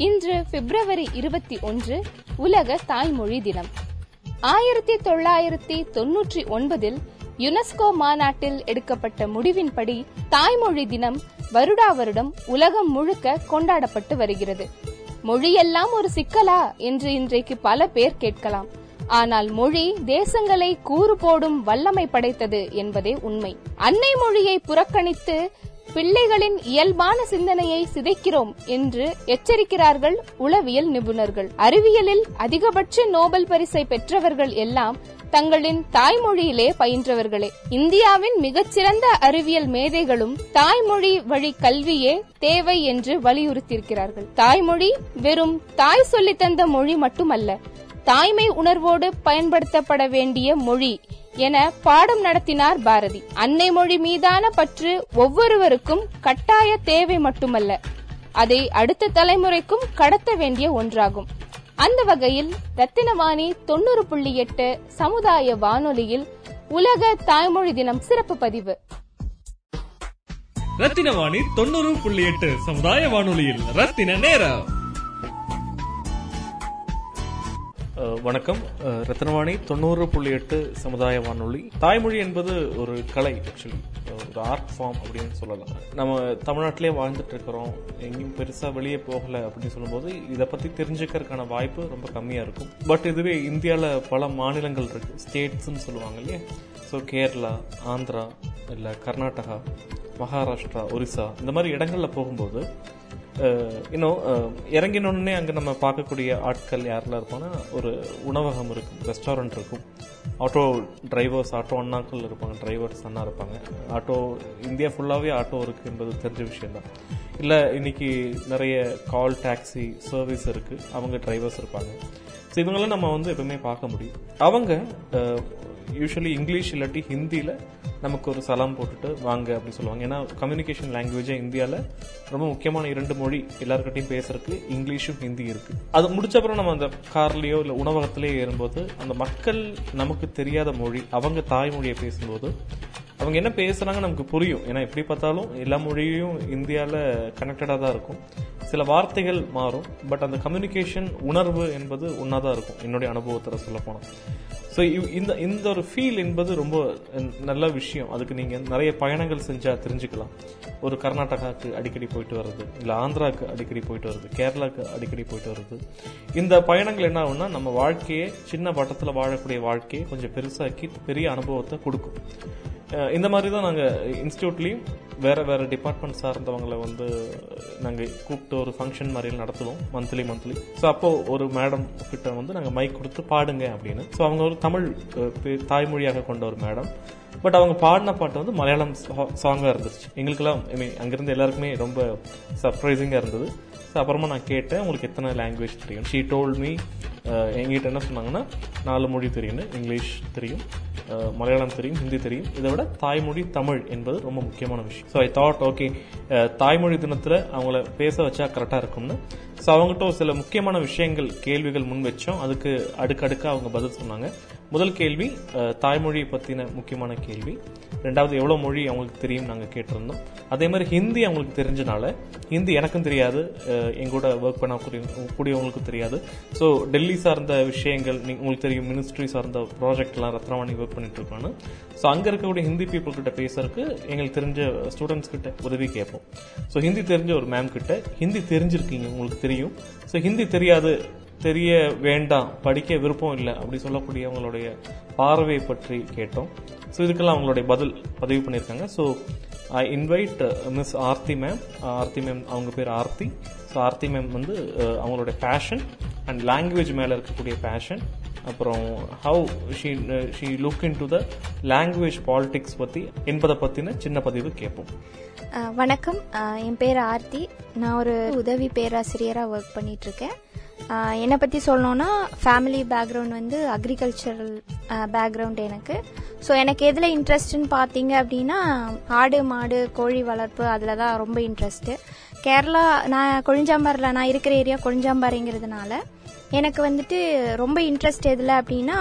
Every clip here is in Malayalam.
இன்று பிப்ரவரி இருபத்தி ஒன்று உலக தாய்மொழி தினம். ஆயிரத்தி தொள்ளாயிரத்தி தொன்னூற்றி ஒன்பதில் யுனெஸ்கோ மாநாட்டில் எடுக்கப்பட்ட முடிவின்படி தாய்மொழி தினம் வருடா வருடம் உலகம் முழுக்க கொண்டாடப்பட்டு வருகிறது. மொழியெல்லாம் ஒரு சிக்கலா? என்று இன்றைக்கு பல பேர் கேட்கலாம். ஆனால் மொழி தேசங்களை கூறு போடும் வல்லமை படைத்தது என்பதே உண்மை. அன்னை மொழியை புறக்கணித்து பிள்ளைகளின் இயல்பான சிந்தனையை சிதைக்கிறோம் என்று எச்சரிக்கிறார்கள் உளவியல் நிபுணர்கள். அறிவியலில் அதிகபட்ச நோபல் பரிசை பெற்றவர்கள் எல்லாம் தங்களின் தாய்மொழியிலே பயின்றவர்களே. இந்தியாவின் மிகச்சிறந்த அறிவியல் மேதைகளும் தாய்மொழி வழி கல்வியே தேவை என்று வலியுறுத்தியிருக்கிறார்கள். தாய்மொழி வெறும் தாய் சொல்லித்தந்த மொழி மட்டுமல்ல தாய்மை உணர்வோடு பயன்படுத்தப்பட வேண்டிய மொழி என பாடம் நடத்தினார் பாரதி. அன்னை மொழி மீதான பற்று ஒவ்வொருவருக்கும் கட்டாய தேவை மட்டுமல்ல. அதை அடுத்த தலைமுறைக்கும் கடத்த வேண்டிய ஒன்றாகும். அந்த வகையில் ரத்தினவாணி தொண்ணூறு புள்ளி எட்டு சமுதாய வானொலியில் உலக தாய்மொழி தினம் சிறப்பு பதிவு. ரத்தினவாணி தொண்ணூறு புள்ளி எட்டு சமுதாய வானொலியில் ரத்தின நேரம். வணக்கம். ரத்னவாணி தொண்ணூறு புள்ளி எட்டு சமுதாய வானொலி. தாய்மொழி என்பது ஒரு கலை ஆக்சுவலி ஒரு ஆர்ட் ஃபார்ம் அப்படின்னு சொல்லலாம். நம்ம தமிழ்நாட்டிலே வாழ்ந்துட்டு இருக்கிறோம் எங்கேயும் பெருசாக வெளியே போகலை அப்படின்னு சொல்லும்போது இதை பற்றி தெரிஞ்சுக்கிறதுக்கான வாய்ப்பு ரொம்ப கம்மியாக இருக்கும். பட் இதுவே இந்தியாவில் பல மாநிலங்கள் இருக்கு. ஸ்டேட்ஸ்ன்னு சொல்லுவாங்க இல்லையா? ஸோ கேரளா ஆந்திரா இல்லை கர்நாடகா மகாராஷ்டிரா ஒரிசா இந்த மாதிரி இடங்களில் போகும்போது இன்னும் இறங்கினோடனே அங்கே நம்ம பார்க்கக்கூடிய ஆட்கள் யாரெல்லாம் இருப்பாங்கன்னா ஒரு உணவகம் இருக்கும் ரெஸ்டாரண்ட் இருக்கும். ஆட்டோ டிரைவர்ஸ் ஆட்டோ அண்ணாக்கள் இருப்பாங்க டிரைவர்ஸ் அண்ணா இருப்பாங்க. ஆட்டோ இந்தியா ஃபுல்லாகவே ஆட்டோ இருக்குது என்பது தெரிஞ்ச விஷயம்தான். இல்லை இன்னைக்கு நிறைய கால் டாக்ஸி சர்வீஸ் இருக்குது அவங்க டிரைவர்ஸ் இருப்பாங்க. ஸோ இவங்களாம் நம்ம வந்து எப்பவுமே பார்க்க முடியும். அவங்க யூஸ்வலி இங்கிலீஷ் இல்லாட்டி ஹிந்தியில் நமக்கு ஒரு சலாம் போட்டுட்டு வாங்க அப்படின்னு சொல்லுவாங்க. ஏன்னா கம்யூனிகேஷன் லாங்குவேஜே இந்தியாவில் ரொம்ப முக்கியமான இரண்டு மொழி எல்லாருக்கிட்டையும் பேசுறதுக்கு இங்கிலீஷும் ஹிந்தி இருக்கு. அது முடிச்ச அப்புறம் நம்ம அந்த கார்லயோ இல்லை உணவகத்திலேயோ ஏறும்போது அந்த மக்கள் நமக்கு தெரியாத மொழி அவங்க தாய்மொழியை பேசும்போது அவங்க என்ன பேசுறாங்க நமக்கு புரியும். ஏன்னா எப்படி பார்த்தாலும் எல்லா மொழியும் இந்தியாவில் கனெக்டடாக தான் இருக்கும். சில வார்த்தைகள் மாறும் பட் அந்த கம்யூனிகேஷன் உணர்வு என்பது ஒன்றா தான் இருக்கும். என்னுடைய அனுபவத்தில் சொல்ல போனால் ஸோ இந்த இந்த ஒரு ஃபீல் என்பது ரொம்ப நல்ல விஷயம். விஷயம். அதுக்கு நீங்கள் நிறைய பயணங்கள் செஞ்சால் தெரிஞ்சுக்கலாம். ஒரு கர்நாடகாவுக்கு அடிக்கடி போயிட்டு வர்றது இல்லை ஆந்திராவுக்கு அடிக்கடி போயிட்டு வர்றது கேரளாவுக்கு அடிக்கடி போயிட்டு வர்றது. இந்த பயணங்கள் என்ன ஆகும்னா நம்ம வாழ்க்கையே சின்ன வட்டத்தில் வாழக்கூடிய வாழ்க்கையை கொஞ்சம் பெருசாக்கி பெரிய அனுபவத்தை கொடுக்கும். இந்த மாதிரி தான் நாங்கள் இன்ஸ்டியூட்லேயும் வேறு வேறு டிபார்ட்மெண்ட் சார்ந்தவங்களை வந்து நாங்கள் கூப்பிட்டு ஒரு ஃபங்க்ஷன் மாதிரியில் நடத்துவோம் மந்த்லி மந்த்லி ஸோ அப்போது ஒரு மேடம் கிட்ட வந்து நாங்கள் மைக் கொடுத்து பாடுங்க அப்படின்னு. ஸோ அவங்க ஒரு தமிழ் தாய்மொழியாக கொண்ட ஒரு மேடம் பட் அவங்க பாடின பாட்டு வந்து மலையாளம் சாங்காக இருந்துச்சு. எங்களுக்கெல்லாம் ஐ மீன் அங்கேருந்து எல்லாருக்குமே ரொம்ப சர்ப்ரைசிங்காக இருந்தது. ஸோ அப்புறமா நான் கேட்டேன் உங்களுக்கு எத்தனை லாங்குவேஜ் தெரியும்? ஷீ டோல் மீ எங்கிட்ட என்ன சொன்னாங்கன்னா நாலு மொழி தெரியும் இங்கிலீஷ் தெரியும் மலையாளம் தெரியும் ஹிந்தி தெரியும். இதை விட தாய்மொழி தமிழ் என்பது ரொம்ப முக்கியமான விஷயம். ஸோ ஐ தாட் ஓகே தாய்மொழி தினத்தில் அவங்கள பேச வச்சா கரெக்டாக இருக்கும்னு. ஸோ அவங்ககிட்ட சில முக்கியமான விஷயங்கள் கேள்விகள் முன் வச்சோம். அதுக்கு அடுக்கடுக்காக அவங்க பதில் சொன்னாங்க. முதல் கேள்வி தாய்மொழியை பற்றின முக்கியமான கேள்வி. ரெண்டாவது எவ்வளோ மொழி அவங்களுக்கு தெரியும் நாங்கள் கேட்டிருந்தோம். அதே மாதிரி ஹிந்தி அவங்களுக்கு தெரிஞ்சனால ஹிந்தி எனக்கும் தெரியாது. எங்கூட ஒர்க் பண்ண கூடியவங்களுக்கும் தெரியாது. ஸோ டெல்லி சார்ந்த விஷயங்கள் நீங்க- உங்களுக்கு தெரியும் மினிஸ்ட்ரி சார்ந்த ப்ராஜெக்ட் எல்லாம் ரத்னவாணி ஒர்க் பண்ணிட்டு இருக்கான்னு ஸோ அங்க இருக்கக்கூடிய ஹிந்தி பீப்புள் கிட்ட பேசுறதுக்கு எங்களுக்கு தெரிஞ்ச ஸ்டூடெண்ட்ஸ் கிட்ட உதவி கேட்போம். ஸோ ஹிந்தி தெரிஞ்ச ஒரு மேம் கிட்ட ஹிந்தி தெரிஞ்சிருக்கீங்க உங்களுக்கு தெரியும். ஸோ ஹிந்தி தெரியாது தெரிய வேண்டாம் படிக்க விருப்பம் இல்லை அப்படி சொல்லக்கூடியவங்களுடைய பார்வையை பற்றி கேட்டோம். ஸோ இதுக்கெல்லாம் அவங்களுடைய பதில் பதிவு பண்ணியிருக்காங்க. So I invite miss Aarthi ma'am Aarthi ma'am அவங்க பேர் ஆர்த்தி ஸோ ஆர்த்தி மேம் வந்து அவங்களோட பேஷன் அண்ட் லாங்குவேஜ் மேலே இருக்கக்கூடிய பேஷன் அப்புறம் how she she look into the language politics பற்றி என்பதை பற்றின சின்ன பதிவு கேட்போம் வணக்கம். என் பேர் ஆர்த்தி நான் ஒரு உதவி பேராசிரியராக ஒர்க் பண்ணிட்டு இருக்கேன். என்னை பற்றி சொல்லணும்னா ஃபேமிலி பேக்ரவுண்ட் வந்து அக்ரிகல்ச்சரல் பேக்ரவுண்ட் எனக்கு. ஸோ எனக்கு எதில் இன்ட்ரெஸ்ட்னு பார்த்தீங்க அப்படின்னா ஆடு மாடு கோழி வளர்ப்பு அதில் தான் ரொம்ப இன்ட்ரெஸ்ட்டு கேரளா நான் கொழிஞ்சாம்பாரில் நான் இருக்கிற ஏரியா கொழிஞ்சாம்பாறைங்கிறதுனால எனக்கு வந்துட்டு ரொம்ப இன்ட்ரெஸ்ட் எதில் அப்படின்னா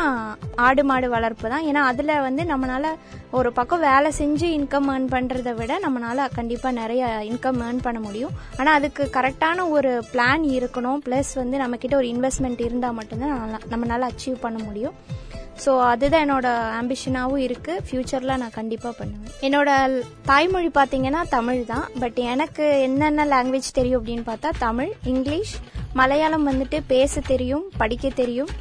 ஆடு மாடு வளர்ப்பு தான். ஏன்னா அதில் வந்து நம்மளால் ஒரு பக்கம் வேலை செஞ்சு இன்கம் ஏர்ன் பண்ணுறதை விட நம்மளால் கண்டிப்பாக நிறைய இன்கம் ஏர்ன் பண்ண முடியும். ஆனால் அதுக்கு கரெக்டான ஒரு பிளான் இருக்கணும். ப்ளஸ் வந்து நம்மக்கிட்ட ஒரு இன்வெஸ்ட்மெண்ட் இருந்தால் மட்டும்தான் நம்மளால் அச்சீவ் பண்ண முடியும். ஸோ அதுதான் என்னோட ஆம்பிஷனாகவும் இருக்குது ஃப்யூச்சரில் நான் கண்டிப்பாக பண்ணுவேன். என்னோட தாய்மொழி பார்த்தீங்கன்னா தமிழ் தான். பட் எனக்கு என்னென்ன லாங்குவேஜ் தெரியும் அப்படின்னு பார்த்தா தமிழ் இங்கிலீஷ் மலையாளம் வந்துட்டு பேச தெரியும் படிக்க தெரியும்.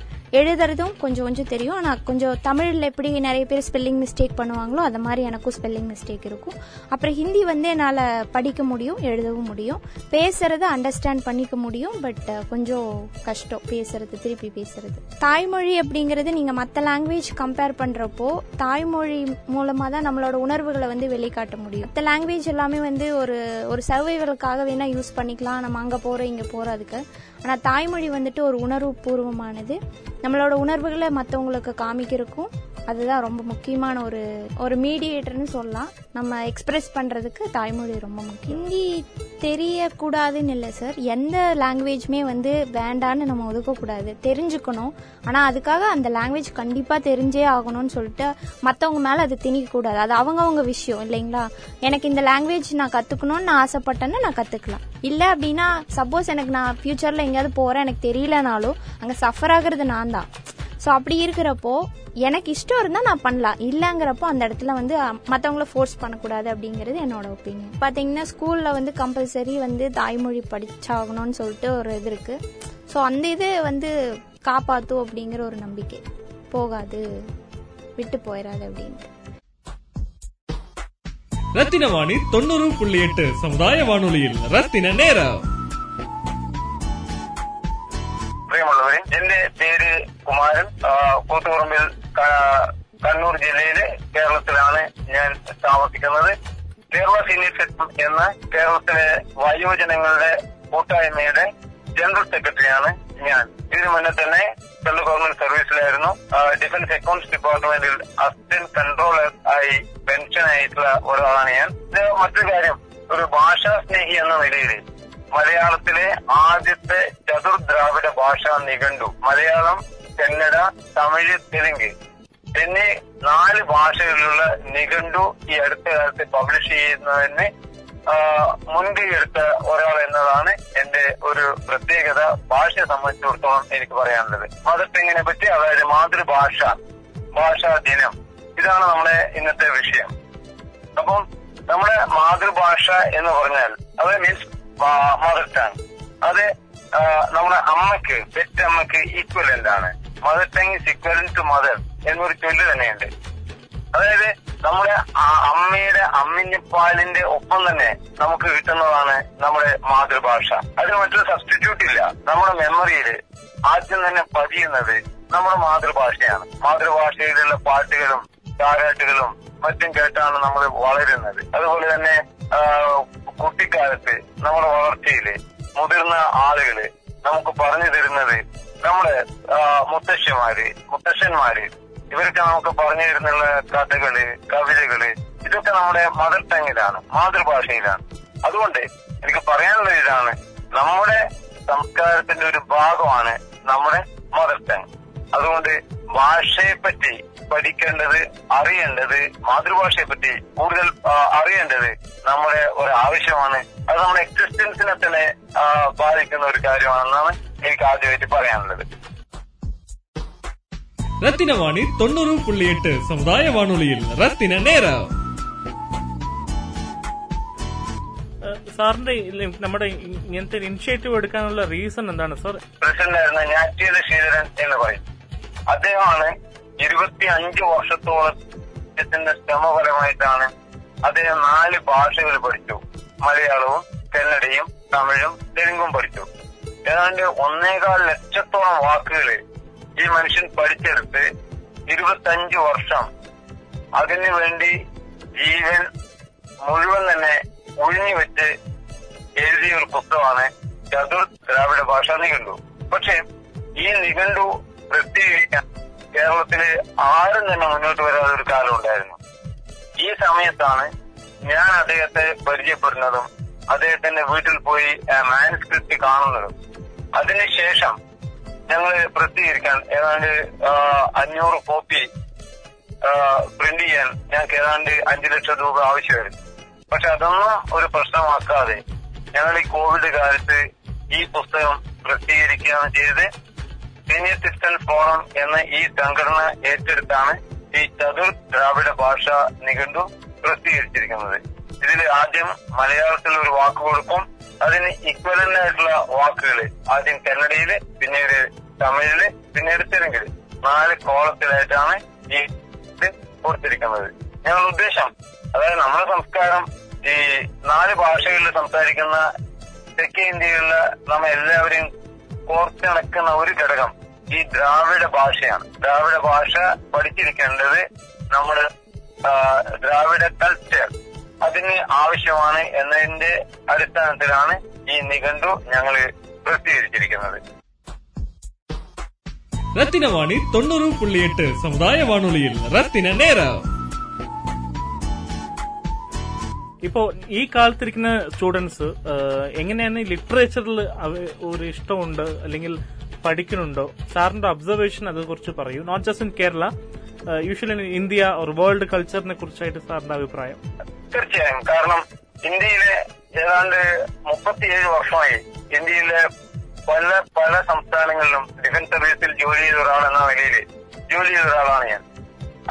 எழுதுறதும் கொஞ்சம் கொஞ்சம் தெரியும். ஆனால் கொஞ்சம் தமிழில் எப்படி நிறைய பேர் ஸ்பெல்லிங் மிஸ்டேக் பண்ணுவாங்களோ அது மாதிரி எனக்கும் ஸ்பெல்லிங் மிஸ்டேக் இருக்கும். அப்புறம் ஹிந்தி வந்து என்னால் படிக்க முடியும் எழுதவும் முடியும். பேசுறது அண்டர்ஸ்டாண்ட் பண்ணிக்க முடியும் பட் கொஞ்சம் கஷ்டம் பேசுறது திருப்பி பேசுறது. தாய்மொழி அப்படிங்கிறது நீங்கள் மற்ற லாங்குவேஜ் கம்பேர் பண்ணுறப்போ தாய்மொழி மூலமாக தான் நம்மளோட உணர்வுகளை வந்து வெளிக்காட்ட முடியும். மற்ற லாங்குவேஜ் எல்லாமே வந்து ஒரு ஒரு சர்வைவலுக்காக வேணால் யூஸ் பண்ணிக்கலாம். நம்ம அங்கே போகிறோம் இங்கே போகிறோம் அதுக்கு. ஆனால் தாய்மொழி வந்துட்டு ஒரு உணர்வு பூர்வமானது நம்மளோட உணர்வுகளை மற்றவங்களுக்கு காமிக்கிறதுக்கும் அதுதான் ரொம்ப முக்கியமான ஒரு ஒரு மீடியேட்டர்னு சொல்லலாம். நம்ம எக்ஸ்பிரஸ் பண்ணுறதுக்கு தாய்மொழி ரொம்ப முக்கியம். ஹிந்தி தெரியக்கூடாதுன்னு இல்லை சார் எந்த லாங்குவேஜுமே வந்து வேண்டான்னு நம்ம ஒதுக்கக்கூடாது. தெரிஞ்சுக்கணும். ஆனால் அதுக்காக அந்த லாங்குவேஜ் கண்டிப்பாக தெரிஞ்சே ஆகணும்னு சொல்லிட்டு மற்றவங்க மேலே அது திணிக்கக்கூடாது. அது அவங்கவுங்க விஷயம் இல்லைங்களா? எனக்கு இந்த லாங்குவேஜ் நான் கற்றுக்கணும்னு நான் ஆசைப்பட்டேன்னு நான் கற்றுக்கலாம் இல்லை அப்படின்னா சப்போஸ் எனக்கு நான் ஃப்யூச்சரில் எங்கேயாவது போகிறேன் எனக்கு தெரியலனாலும் அங்கே சஃபர் ஆகுறது நான் தான். ஸோ அப்படி இருக்கிறப்போ எனக்கு இஷ்டம் இருந்தால் நான் பண்ணலாம். இல்லைங்கிறப்போ அந்த இடத்துல வந்து மற்றவங்கள ஃபோர்ஸ் பண்ணக்கூடாது அப்படிங்கிறது என்னோட ஒப்பீனியன் பார்த்தீங்கன்னா ஸ்கூலில் வந்து கம்பல்சரி வந்து தாய்மொழி படிச்சாகணும்னு சொல்லிட்டு ஒரு இது இருக்குது ஸோ அந்த இது வந்து காப்பாற்றும் அப்படிங்கிற ஒரு நம்பிக்கை. போகாது. விட்டு போயிடாது அப்படின்னு ரத்தின வாணி தொண்ணூறு புள்ளி எட்டு சமுதாய வானொலியில் ரத்தின நேரம். കുമാരൻ കൂത്തുപറമ്പിൽ കണ്ണൂർ ജില്ലയിലെ കേരളത്തിലാണ് ഞാൻ താമസിക്കുന്നത്. കേരള സീനിയർ എന്ന കേരളത്തിലെ വയോജനങ്ങളുടെ കൂട്ടായ്മയുടെ ജനറൽ സെക്രട്ടറിയാണ് ഞാൻ. ഇതിനു മുന്നേ തന്നെ സെൻട്രൽ ഗവൺമെന്റ് സർവീസിലായിരുന്നു. ഡിഫൻസ് അക്കൗണ്ട്സ് ഡിപ്പാർട്ട്മെന്റിൽ അസിസ്റ്റന്റ് കൺട്രോളർ ആയി പെൻഷൻ ആയിട്ടുള്ള ഒരാളാണ് ഞാൻ. മറ്റൊരു കാര്യം ഒരു ഭാഷാ സ്നേഹി എന്ന നിലയിൽ മലയാളത്തിലെ ആദ്യത്തെ ചതുർദ്രാവിഡ ഭാഷാ നിഘണ്ടു. മലയാളം കന്നഡ തമിഴ് തെലുങ്ക്. എന്നീ നാല് ഭാഷകളിലുള്ള നിഘണ്ടു ഈ അടുത്ത കാലത്ത് പബ്ലിഷ് ചെയ്യുന്നതിന് മുൻകൈ എടുത്ത ഒരാൾ എന്നതാണ് എന്റെ ഒരു പ്രത്യേകത. ഭാഷയെ സംബന്ധിച്ചിടത്തോളം എനിക്ക് പറയാനുള്ളത്. മദർ ടങ്ങിനെ പറ്റി അതായത് മാതൃഭാഷ ഭാഷാ ദിനം. ഇതാണ് നമ്മുടെ ഇന്നത്തെ വിഷയം. അപ്പം നമ്മുടെ മാതൃഭാഷ എന്ന് പറഞ്ഞാൽ അത് മീൻസ് മദർ ടങ് അത് നമ്മുടെ അമ്മയ്ക്ക് പെറ്റമ്മക്ക് ഈക്വലന്റ് ആണ്. Mother tongue is equivalent to mother എന്നൊരു ചൊല്ല് തന്നെയുണ്ട്. അതായത് നമ്മുടെ അമ്മയുടെ അമ്മിന്റെ അമ്മിഞ്ഞപ്പാലിന്റെ ഒപ്പം തന്നെ നമുക്ക് കിട്ടുന്നതാണ് നമ്മുടെ മാതൃഭാഷ. അതിന് മറ്റൊരു സബ്സ്റ്റിറ്റ്യൂട്ട് ഇല്ല. നമ്മുടെ മെമ്മറിയിൽ ആദ്യം തന്നെ പതിയുന്നത് നമ്മുടെ മാതൃഭാഷയാണ്. മാതൃഭാഷയിലുള്ള പാട്ടുകളും താരാട്ടുകളും മറ്റും കേട്ടാണ് നമ്മൾ വളരുന്നത്. അതുപോലെ തന്നെ കുട്ടിക്കാലത്ത് നമ്മുടെ വളർച്ചയിൽ മുതിർന്ന ആളുകൾ നമുക്ക് പറഞ്ഞു തരുന്നത് നമ്മുടെ മുത്തശ്ശിമാര് മുത്തശ്ശന്മാര്. ഇവരൊക്കെ നമുക്ക് പറഞ്ഞു തരുന്നുള്ള കഥകൾ കവിതകൾ ഇതൊക്കെ നമ്മുടെ മദർ ടങ്ങിലാണ് മാതൃഭാഷയിലാണ്. അതുകൊണ്ട് എനിക്ക് പറയാനുള്ള ഇതാണ് നമ്മുടെ സംസ്കാരത്തിന്റെ ഒരു ഭാഗമാണ് നമ്മുടെ മദർ ടങ്. അതുകൊണ്ട് ഭാഷയെ പറ്റി പഠിക്കേണ്ടത് അറിയേണ്ടത് മാതൃഭാഷയെ പറ്റി കൂടുതൽ ആ, അറിയേണ്ടത് നമ്മുടെ ഒരു ആവശ്യമാണ് അത് നമ്മുടെ എക്സിസ്റ്റൻസിനെ തന്നെ ആ, ബാധിക്കുന്ന ഒരു കാര്യമാണെന്നാണ് എനിക്ക് ആദ്യമായിട്ട് പറയാനുള്ളത് ரத்தின வாணி தொண்ணூறு புள்ளி எட்டு சமுதாய வானொலியில் ரத்தின நேரம் ഏഹ് സാറിന്റെ ഇല്ല- നമ്മുടെ ഇ- ഇങ്ങനത്തെ ഇനിഷ്യേറ്റീവ് എടുക്കാനുള്ള റീസൺ എന്താണ് സാർ പ്രസിഡന്റ് ആയിരുന്ന ഞാറ്റിയത് ശ്രീധരൻ എന്ന് പറയും അദ്ദേഹമാണ് ഇരുപത്തി അഞ്ച് വർഷത്തോളത്തിന്റെ ശ്രമഫലമായിട്ടാണ് അദ്ദേഹം നാല് ഭാഷകൾ പഠിച്ചു. മലയാളവും കന്നഡയും തമിഴും തെലുങ്കും പഠിച്ചു. ഏതാണ്ട് ഒന്നേകാൽ ലക്ഷത്തോളം വാക്കുകൾ ഈ മനുഷ്യൻ പഠിച്ചെടുത്ത് ഇരുപത്തഞ്ച് വർഷം അതിനു വേണ്ടി ജീവൻ മുഴുവൻ തന്നെ ഒഴിഞ്ഞു വെച്ച് എഴുതിയ ഒരു പുസ്തകമാണ് ചതുർ ദ്രാവിഡ ഭാഷ നിഘണ്ടു പക്ഷെ ഈ നിഘണ്ടു പ്രസിദ്ധീകരിക്കാൻ കേരളത്തിൽ ആരും തന്നെ മുന്നോട്ട് വരാതെ ഒരു കാലം ഉണ്ടായിരുന്നു. ഈ സമയത്താണ് ഞാൻ അദ്ദേഹത്തെ പരിചയപ്പെടുന്നതും അദ്ദേഹത്തിന്റെ വീട്ടിൽ പോയി മാനുസ്ക്രിപ്റ്റ് കാണുന്നതും. അതിനുശേഷം ഞങ്ങൾ പ്രസിദ്ധീകരിക്കാൻ ഏതാണ്ട് അഞ്ഞൂറ് കോപ്പി പ്രിന്റ് ചെയ്യാൻ ഞങ്ങൾക്ക് ഏതാണ്ട് അഞ്ചു ലക്ഷം രൂപ ആവശ്യമായിരുന്നു. പക്ഷെ അതൊന്നും ഒരു പ്രശ്നമാക്കാതെ ഞങ്ങൾ ഈ കോവിഡ് കാലത്ത് ഈ പുസ്തകം പ്രസിദ്ധീകരിക്കുകയാണ് ചെയ്തത്. സീനിയർ സിറ്റിസൺ ഫോറം എന്ന ഈ സംഘടന ഏറ്റെടുത്താണ് ഈ ചതുർ ദ്രാവിഡ ഭാഷ നിഘണ്ടു പ്രസിദ്ധീകരിച്ചിരിക്കുന്നത്. ഇതിൽ ആദ്യം മലയാളത്തിൽ ഒരു വാക്ക് കൊടുക്കും അതിന് ഇക്വലന്റ് ആയിട്ടുള്ള വാക്കുകൾ ആദ്യം കന്നഡയിൽ പിന്നീട് തമിഴിൽ പിന്നീട് തെലുങ്കിൽ. നാല് കോളത്തിലായിട്ടാണ് ഈ ഇത് കൊടുത്തിരിക്കുന്നത്. ഞങ്ങളുടെ ഉദ്ദേശം അതായത് നമ്മുടെ സംസ്കാരം ഈ നാല് ഭാഷകളിൽ സംസാരിക്കുന്ന തെക്കേ ഇന്ത്യയിലുള്ള നമ്മ എല്ലാവരെയും കോർത്തിണക്കുന്ന ഒരു ഘടകം ഈ ദ്രാവിഡ ഭാഷയാണ് ദ്രാവിഡ ഭാഷ പഠിച്ചിരിക്കേണ്ടത് നമ്മൾ ദ്രാവിഡ കൾച്ചർ അതിന് ആവശ്യമാണ് എന്നതിന്റെ അടിസ്ഥാനത്തിലാണ് ഈ നിഘണ്ടു ഞങ്ങൾ പ്രസിദ്ധീകരിച്ചിരിക്കുന്നത് ரத்தின வாணி தொண்ணூறு புள்ளி எட்டு சமுதாய வானொலியில் ரத்தின நேரம் ഇപ്പോ ഈ കാലത്തിരിക്കുന്ന സ്റ്റുഡൻസ് എങ്ങനെയാണ് ലിറ്ററേച്ചറിൽ ഒരു ഇഷ്ടമുണ്ട് അല്ലെങ്കിൽ പഠിക്കുന്നുണ്ടോ? സാറിന്റെ ഒബ്സർവേഷൻ അത് കുറിച്ച് പറയൂ. Not just in Kerala usually India ഒരു വേൾഡ് കൾച്ചറിനെ കുറിച്ചായിട്ട് സാറിന്റെ അഭിപ്രായം. തീർച്ചയായും. കാരണം ഇന്ത്യയിലെ ഏതാണ്ട് മുപ്പത്തിയേഴ് വർഷമായി ഇന്ത്യയിലെ പല പല സംസ്ഥാനങ്ങളിലും ഡിഫൻസ് സർവീസിൽ ജോലി ചെയ്ത ഒരാളെന്ന നിലയിൽ ജോലി ചെയ്ത ഒരാളാണ് ഞാൻ.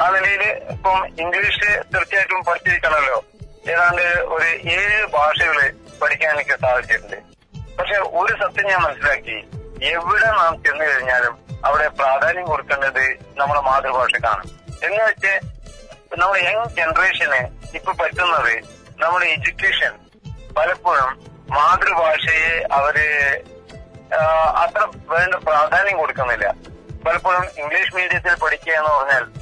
ആ നിലയിൽ ഇപ്പം ഇംഗ്ലീഷ് തീർച്ചയായിട്ടും പഠിച്ചിരിക്കണമല്ലോ. ഏതാണ്ട് ഒരു ഏഴ് ഭാഷകൾ പഠിക്കാൻ എനിക്ക് സാധിച്ചിട്ടുണ്ട്. പക്ഷെ ഒരു സത്യം ഞാൻ മനസ്സിലാക്കി. എവിടെ നാം ചെന്നു കഴിഞ്ഞാലും അവിടെ പ്രാധാന്യം കൊടുക്കേണ്ടത് നമ്മുടെ മാതൃഭാഷക്കാണ്. എന്ന് വെച്ച് നമ്മുടെ യങ് ജനറേഷന് ഇപ്പൊ പറ്റുന്നത് നമ്മുടെ എഡ്യൂക്കേഷൻ പലപ്പോഴും മാതൃഭാഷയെ അവർ അത്ര വേണ്ട പ്രാധാന്യം കൊടുക്കുന്നില്ല. പലപ്പോഴും ഇംഗ്ലീഷ് മീഡിയത്തിൽ പഠിക്കുക എന്ന് പറഞ്ഞാൽ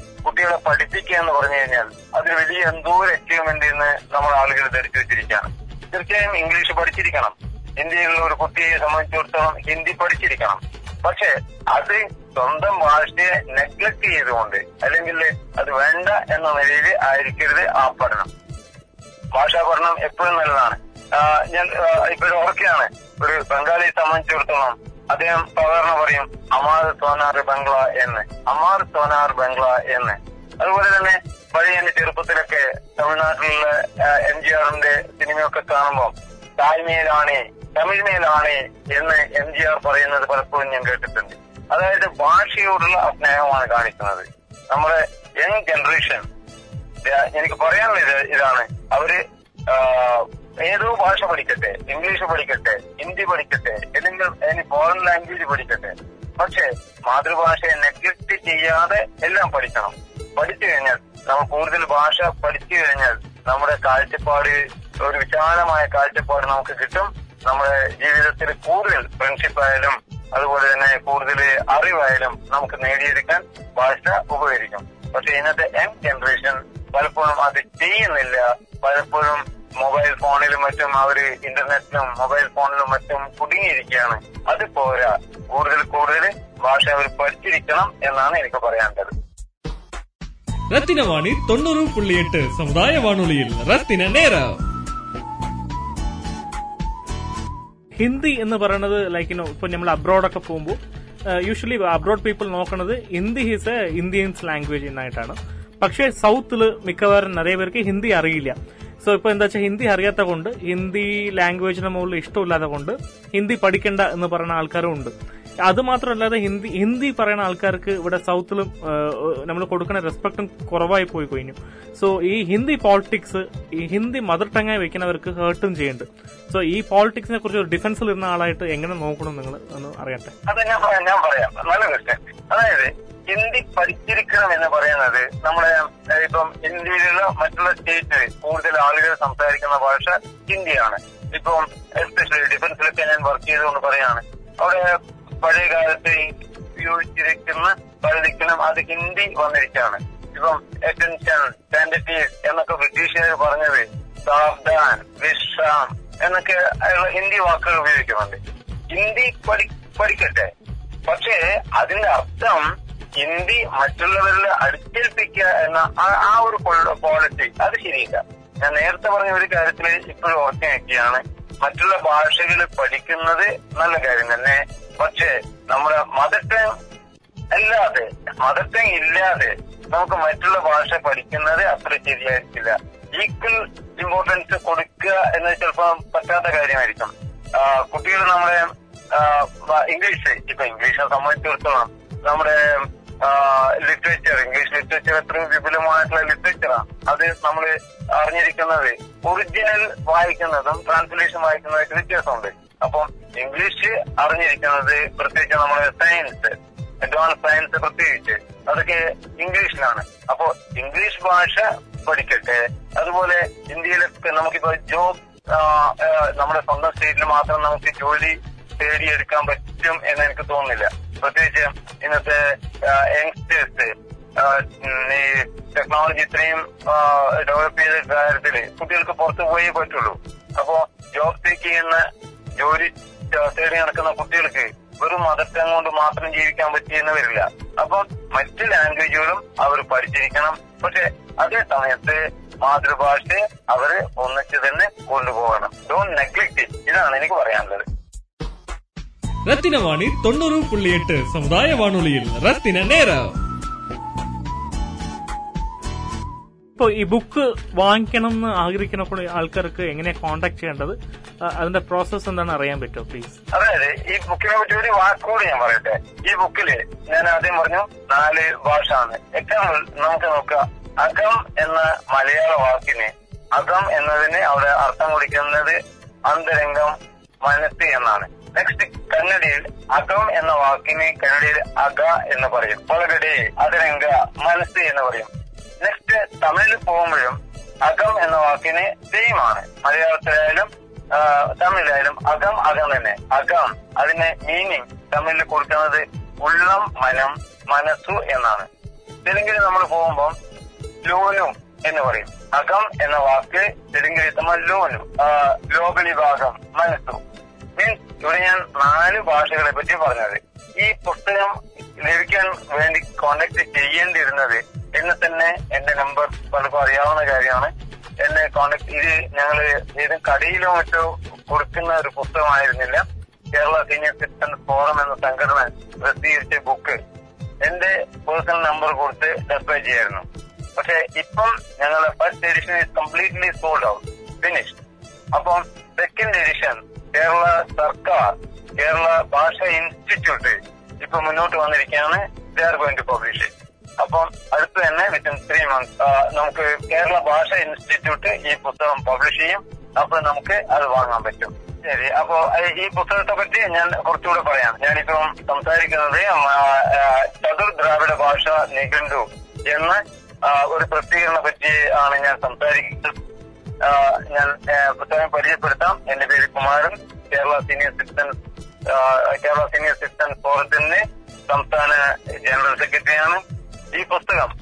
കുട്ടികളെ പഠിപ്പിക്കുക എന്ന് പറഞ്ഞു കഴിഞ്ഞാൽ അതിൽ വലിയ എന്തോ ഒരു അച്ചീവ്മെന്റ് എന്ന് നമ്മൾ ആളുകൾ ധരിച്ചു വെച്ചിരിക്കുകയാണ്. തീർച്ചയായും ഇംഗ്ലീഷ് പഠിച്ചിരിക്കണം. ഇന്ത്യയിലുള്ള ഒരു കുട്ടിയെ സംബന്ധിച്ചിടത്തോളം ഹിന്ദി പഠിച്ചിരിക്കണം. പക്ഷെ അത് സ്വന്തം ഭാഷയെ നെഗ്ലക്ട് ചെയ്തുകൊണ്ട് അല്ലെങ്കിൽ അത് വേണ്ട എന്ന നിലയിൽ ആയിരിക്കരുത് ആ പഠനം. ഭാഷാ പഠനം എപ്പോഴും നല്ലതാണ്. ഞാൻ ഇപ്പോഴും ഇപ്പൊ ഓർക്കുകയാണ് ഒരു ബംഗാളിയെ സംബന്ധിച്ചിടത്തോളം അദ്ദേഹം സാധാരണ പറയും അമാർ സോനാർ ബംഗ്ല എന്ന്. അമാർ സോനാർ ബംഗ്ല എന്ന്. അതുപോലെ തന്നെ പഴയ എന്റെ ചെറുപ്പത്തിലൊക്കെ തമിഴ്നാട്ടിലുള്ള എം ജി ആറിന്റെ സിനിമയൊക്കെ കാണുമ്പോൾ തായ്മയിലാണേ തമിഴ്മയിലാണേ എന്ന് എം ജി ആർ പറയുന്നത് പലപ്പോഴും ഞാൻ കേട്ടിട്ടുണ്ട്. അതായത് ഭാഷയോടുള്ള സ്നേഹമാണ് കാണിക്കുന്നത്. നമ്മുടെ യങ് ജനറേഷൻ എനിക്ക് പറയാനുള്ള ഇതാണ്. അവർ ഏതോ ഭാഷ പഠിക്കട്ടെ ഇംഗ്ലീഷ് പഠിക്കട്ടെ ഹിന്ദി പഠിക്കട്ടെ അല്ലെങ്കിൽ ഇനി ഫോറിൻ ലാംഗ്വേജ് പഠിക്കട്ടെ. പക്ഷെ മാതൃഭാഷയെ നെഗ്ലക്ട് ചെയ്യാതെ എല്ലാം പഠിക്കണം. പഠിച്ചു കഴിഞ്ഞാൽ നമ്മൾ കൂടുതൽ ഭാഷ പഠിച്ചു കഴിഞ്ഞാൽ നമ്മുടെ കാഴ്ചപ്പാട് ഒരു വിശാലമായ കാഴ്ചപ്പാട് നമുക്ക് കിട്ടും. നമ്മുടെ ജീവിതത്തിൽ കൂടുതൽ ഫ്രണ്ട്ഷിപ്പ് ആയാലും അതുപോലെ തന്നെ കൂടുതൽ അറിവായാലും നമുക്ക് നേടിയെടുക്കാൻ ഭാഷ ഉപകരിക്കും. പക്ഷെ ഇന്നത്തെ യങ് ജനറേഷൻ പലപ്പോഴും അത് ചെയ്യുന്നില്ല. പലപ്പോഴും മൊബൈൽ ഫോണിലും മറ്റും അവർ ഇന്റർനെറ്റിലും മൊബൈൽ ഫോണിലും മറ്റും കുടുങ്ങിയിരിക്കുകയാണ്. അത് പോരാ. കൂടുതൽ കൂടുതൽ ഭാഷ അവർ പഠിച്ചിരിക്കണം എന്നാണ് എനിക്ക് പറയാനുള്ളത്. ரத்தின வாணி தொண்ணூறு புள்ளி எட்டு சமுதாய வானொலியில் ரத்தின நேரம் ഹിന്ദി എന്ന് പറയുന്നത് ലൈക്ക് യുനോ ഇപ്പൊ നമ്മൾ അബ്രോഡൊക്കെ പോകുമ്പോൾ യൂഷ്വലി അബ്രോഡ് പീപ്പിൾ നോക്കുന്നത് Hindi is a Indians language എന്നായിട്ടാണ് പക്ഷേ സൗത്തില് മിക്കവാറും നിറയെ പേർക്ക് ഹിന്ദി അറിയില്ല സോ ഇപ്പൊ എന്താ വെച്ചാൽ ഹിന്ദി അറിയാത്ത കൊണ്ട് ഹിന്ദി ലാംഗ്വേജിന് മുകളിൽ ഇഷ്ടമില്ലാത്ത കൊണ്ട് ഹിന്ദി പഠിക്കണ്ട എന്ന് പറയുന്ന ആൾക്കാരും ഉണ്ട് അത് മാത്രമല്ലാതെ ഹിന്ദി ഹിന്ദി പറയുന്ന ആൾക്കാർക്ക് ഇവിടെ സൗത്തിലും നമ്മൾ കൊടുക്കുന്ന റെസ്പെക്ടും കുറവായി പോയി കഴിഞ്ഞു. സോ ഈ ഹിന്ദി പോളിറ്റിക്സ് ഈ ഹിന്ദി മദർ ടങ്ങായി വെക്കുന്നവർക്ക് ഹേർട്ടും ചെയ്യുന്നുണ്ട്. സോ ഈ പോളിറ്റിക്സിനെ കുറിച്ച് ഒരു ഡിഫൻസിൽ ഇരുന്ന ആളായിട്ട് എങ്ങനെ നോക്കണം നിങ്ങൾ ഒന്ന് അറിയട്ടെ? അത് ഞാൻ പറയാം ഞാൻ പറയാം. നല്ല അതായത് ഹിന്ദി പഠിച്ചിരിക്കണം എന്ന് പറയുന്നത് നമ്മുടെ ഇപ്പം ഇന്ത്യയിലുള്ള മറ്റുള്ള സ്റ്റേറ്റ് കൂടുതൽ ആളുകൾ സംസാരിക്കുന്ന ഭാഷ ഹിന്ദിയാണ്. ഇപ്പം എസ്പെഷ്യലി ഡിഫൻസിലൊക്കെ ഞാൻ വർക്ക് ചെയ്തുകൊണ്ട് പറയാണ്. അവിടെ പഴയ കാലത്ത് ഉപയോഗിച്ചിരിക്കുന്ന പലതിക്കലും അത് ഹിന്ദി വന്നിരിക്കുകയാണ്. ഇപ്പം അറ്റൻഷൻ സ്റ്റാൻഡറ്റീസ് എന്നൊക്കെ ബ്രിട്ടീഷുകാർ പറഞ്ഞത് സാവധാൻ വിശ്രാം എന്നൊക്കെ അയാളുടെ ഹിന്ദി വാക്കുകൾ ഉപയോഗിക്കുന്നുണ്ട്. ഹിന്ദി പഠി പഠിക്കട്ടെ. പക്ഷേ അതിന്റെ അർത്ഥം ഹിന്ദി മറ്റുള്ളവരിൽ അടിച്ചേൽപ്പിക്കുക എന്ന ആ- ഒരു പോളിസി അത് ശരിയില്ല. ഞാൻ നേരത്തെ പറഞ്ഞ ഒരു കാര്യത്തിൽ ഇപ്പോഴും ഓർക്കാൻ നിൽക്കുകയാണ് മറ്റുള്ള ഭാഷകൾ പഠിക്കുന്നത് നല്ല കാര്യം തന്നെ. പക്ഷേ നമ്മുടെ മതത്തെ അല്ലാതെ മതത്തെ ഇല്ലാതെ നമുക്ക് മറ്റുള്ള ഭാഷ പഠിക്കുന്നത് അത്ര ശരിയായിരിക്കില്ല ഈക്വൽ ഇമ്പോർട്ടൻസ് കൊടുക്കുക എന്ന് ചിലപ്പോൾ പറ്റാത്ത കാര്യമായിരിക്കും. കുട്ടികൾ നമ്മുടെ ഇംഗ്ലീഷ് ഇപ്പൊ ഇംഗ്ലീഷിനെ സംബന്ധിച്ചിടത്തോളം നമ്മുടെ ലിറ്ററേച്ചർ ഇംഗ്ലീഷ് ലിറ്ററേച്ചർ എത്രയും വിപുലമായിട്ടുള്ള ലിറ്ററേച്ചറാണ് അത് നമ്മൾ അറിഞ്ഞിരിക്കുന്നത്. ഒറിജിനൽ വായിക്കുന്നതും ട്രാൻസ്ലേഷൻ വായിക്കുന്നതായിട്ട് വ്യത്യാസമുണ്ട്. അപ്പം ഇംഗ്ലീഷ് അറിഞ്ഞിരിക്കുന്നത് പ്രത്യേകിച്ച് നമ്മുടെ സയൻസ് അഡ്വാൻസ് സയൻസ് പ്രത്യേകിച്ച് അതൊക്കെ ഇംഗ്ലീഷിലാണ് അപ്പോ ഇംഗ്ലീഷ് ഭാഷ പഠിക്കട്ടെ. അതുപോലെ ഇന്ത്യയിലൊക്കെ നമുക്കിപ്പോ ജോബ് നമ്മുടെ സ്വന്തം സ്റ്റേറ്റിൽ മാത്രം നമുക്ക് ജോലി തേടിയെടുക്കാൻ പറ്റും എന്ന് എനിക്ക് തോന്നുന്നില്ല. പ്രത്യേകിച്ച് ഇന്നത്തെ യങ്സ്റ്റേഴ്സ് ഈ ടെക്നോളജി ഇത്രയും ഡെവലപ്പ് ചെയ്ത കാര്യത്തിൽ കുട്ടികൾക്ക് പുറത്തു പോയേ പറ്റുള്ളൂ. അപ്പോ ജോബ് സീക്ക് ചെയ്യുന്ന ജോലി തേടി നടക്കുന്ന കുട്ടികൾക്ക് വെറും മതത്തം കൊണ്ട് മാത്രം ജീവിക്കാൻ പറ്റിയെന്ന് വരില്ല. അപ്പൊ മറ്റ് ലാംഗ്വേജുകളും അവർ പഠിച്ചിരിക്കണം. പക്ഷെ അതേ സമയത്ത് മാതൃഭാഷയെ അവർ ഒന്നിച്ച് തന്നെ കൊണ്ടുപോകണം. ഡോണ്ട് നെഗ്ലക്ട് ഇതാണ് എനിക്ക് പറയാനുള്ളത്. ரத்தின வாணி தொண்ணூறு புள்ளி எட்டு சமுதாய வானொலியில் ரத்தின நேரம் ഇപ്പോൾ ഈ ബുക്ക് വാങ്ങിക്കണം എന്ന് ആഗ്രഹിക്കുന്ന കുറെ ആൾക്കാർക്ക് എങ്ങനെയാ കോണ്ടാക്ട് ചെയ്യേണ്ടത് ആ, അതിന്റെ പ്രോസസ്സ് എന്താണ് അറിയാൻ പറ്റുമോ പ്ലീസ് അതായത് ഈ ബുക്കിനെ പറ്റി ഒരു വാക്കുകൂടി ഞാൻ പറയട്ടെ ഈ ബുക്കില് ഞാൻ ആദ്യം പറഞ്ഞു നാല് ഭാഷ ആണ് എക്സാമ്പിൾ നമുക്ക് നോക്കാം അകം എന്ന മലയാള വാക്കിന് അകം എന്നതിന് അവിടെ അർത്ഥം കൊടുക്കുന്നത് അന്തരംഗം മനസ്സ് എന്നാണ് നെക്സ്റ്റ് കന്നഡയിൽ അകം എന്ന വാക്കിനെ കന്നഡയിൽ അക എന്ന് പറയും. ഒളകടി അതിരംഗ മനസ്സ് എന്ന് പറയും. നെക്സ്റ്റ് തമിഴിൽ പോകുമ്പോഴും അകം എന്ന വാക്കിന് ആണ്. മലയാളത്തിലായാലും തമിഴിലായാലും അകം അകം തന്നെ. അകം അതിന് മീനിങ് തമിഴിൽ കൊടുക്കുന്നത് ഉള്ളം മനം മനസ്സു എന്നാണ്. തെലുങ്കിൽ നമ്മൾ പോകുമ്പോൾ ലോനു എന്ന് പറയും. അകം എന്ന വാക്ക് തെലുങ്കിൽ എത്തുമ്പോൾ ലോനു ലോകലി ഭാഗം മനസ്സു. മീൻസ് ഇവിടെ ഞാൻ നാല് ഭാഷകളെ പറ്റി പറഞ്ഞത്. ഈ പുസ്തകം ലഭിക്കാൻ വേണ്ടി കോണ്ടാക്ട് ചെയ്യേണ്ടിയിരുന്നത് എന്നെ തന്നെ എന്റെ നമ്പർ പലർക്കും അറിയാവുന്ന കാര്യമാണ്. എന്നെ കോണ്ടാക്ട് ഇത് ഞങ്ങൾ ഏതും കടയിലോ മറ്റോ കൊടുക്കുന്ന ഒരു പുസ്തകമായിരുന്നില്ല. കേരള സീനിയർ സിറ്റിസൺ ഫോറം എന്ന സംഘടന പ്രസിദ്ധീകരിച്ച ബുക്ക് എന്റെ പേഴ്സണൽ നമ്പർ കൊടുത്ത് ഡെസ്പേ ചെയ്യായിരുന്നു. പക്ഷെ ഇപ്പം ഞങ്ങളുടെ first edition is completely sold out finish അപ്പം സെക്കൻഡ് എഡിഷൻ കേരള സർക്കാർ കേരള ഭാഷ ഇൻസ്റ്റിറ്റ്യൂട്ട് ഇപ്പൊ മുന്നോട്ട് വന്നിരിക്കുകയാണ് ദേ ആർ ഗോയിങ് പബ്ലിഷ് അപ്പം അടുത്ത് തന്നെ വിത്തിൻ ത്രീ മന്ത്സ് നമുക്ക് കേരള ഭാഷ ഇൻസ്റ്റിറ്റ്യൂട്ട് ഈ പുസ്തകം പബ്ലിഷ് ചെയ്യും. അപ്പൊ നമുക്ക് അത് വാങ്ങാൻ പറ്റും. ശരി അപ്പോ ഈ പുസ്തകത്തെ പറ്റി ഞാൻ കുറച്ചുകൂടെ പറയാം. ഞാനിപ്പം സംസാരിക്കുന്നത് ചതുർ ദ്രാവിഡ ഭാഷ നിഘണ്ടു എന്ന ഒരു പ്രസിദ്ധീകരണ പറ്റി ആണ് ഞാൻ സംസാരിക്കുന്നത്. ഞാൻ പുസ്തകം പരിചയപ്പെടുത്താം. എന്റെ പേര് Kumaran. Kerala senior citizen Kerala senior citizen ഫോറത്തിന്റെ സംസ്ഥാന ജനറൽ സെക്രട്ടറിയാണ്. ഈ പുസ്തകം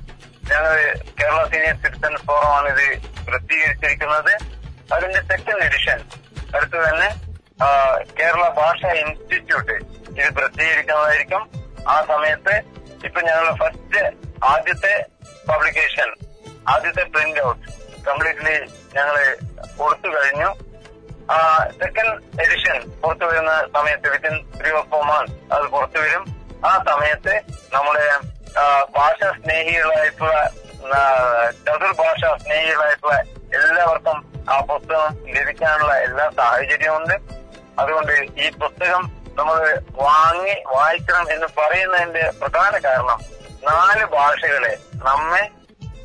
ഞങ്ങൾ കേരള സീനിയർ സിറ്റിസൺ ഫോറമാണ് ഇത് പ്രസിദ്ധീകരിച്ചിരിക്കുന്നത്. അതിന്റെ സെക്കൻഡ് എഡിഷൻ അടുത്ത് തന്നെ കേരള ഭാഷാ ഇൻസ്റ്റിറ്റ്യൂട്ട് ഇത് പ്രസിദ്ധീകരിക്കുന്നതായിരിക്കും. ആ സമയത്ത് ഇപ്പൊ ഞങ്ങളുടെ ഫസ്റ്റ് ആദ്യത്തെ പബ്ലിക്കേഷൻ ആദ്യത്തെ പ്രിന്റ് ഔട്ട് കംപ്ലീറ്റ്ലി ഞങ്ങൾ കൊടുത്തു കഴിഞ്ഞു. സെക്കൻഡ് എഡിഷൻ പുറത്തു വരുന്ന സമയത്ത് within three or four months അത് പുറത്തു വരും. ആ സമയത്ത് നമ്മുടെ ഭാഷ സ്നേഹികളായിട്ടുള്ള ചതുർഭാഷ സ്നേഹികളായിട്ടുള്ള എല്ലാവർക്കും ആ പുസ്തകം ലഭിക്കാനുള്ള എല്ലാ സാഹചര്യമുണ്ട് അതുകൊണ്ട് ഈ പുസ്തകം നമ്മൾ വാങ്ങി വായിക്കണം എന്ന് പറയുന്നതിന്റെ പ്രധാന കാരണം നാല് ഭാഷകളെ നമ്മെ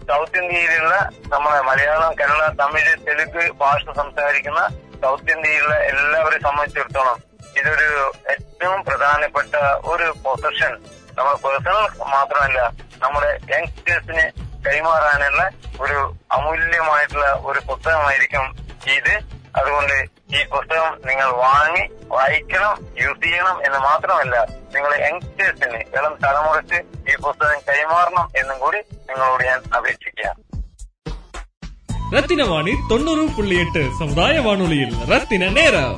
സൗത്ത് ഇന്ത്യയിലുള്ള നമ്മളെ മലയാളം കേരള തമിഴ് തെലുങ്ക് ഭാഷ സംസാരിക്കുന്ന സൗത്ത് ഇന്ത്യയിലുള്ള എല്ലാവരെയും സംബന്ധിച്ചിടത്തോളം ഇതൊരു ഏറ്റവും പ്രധാനപ്പെട്ട ഒരു പൊസിഷൻ നമ്മൾ പേഴ്സണൽ മാത്രമല്ല നമ്മുടെ യങ്സ്റ്റേഴ്സിന് കൈമാറാനുള്ള ഒരു അമൂല്യമായിട്ടുള്ള ഒരു പുസ്തകമായിരിക്കും ഇത്. അതുകൊണ്ട് ഈ പുസ്തകം നിങ്ങൾ വാങ്ങി വായിക്കണം യൂസ് ചെയ്യണം എന്ന് മാത്രമല്ല നിങ്ങൾ യങ്സ്റ്റേഴ്സിന് ഇളം തലമുറയ്ക്ക് ഈ പുസ്തകം കൈമാറണം എന്നും കൂടി നിങ്ങളോട് ഞാൻ അപേക്ഷിക്കാം ரத்தின வாணி தொண்ணூறு புள்ளி எட்டு சமுதாய வானொலியில் ரத்தின நேரம்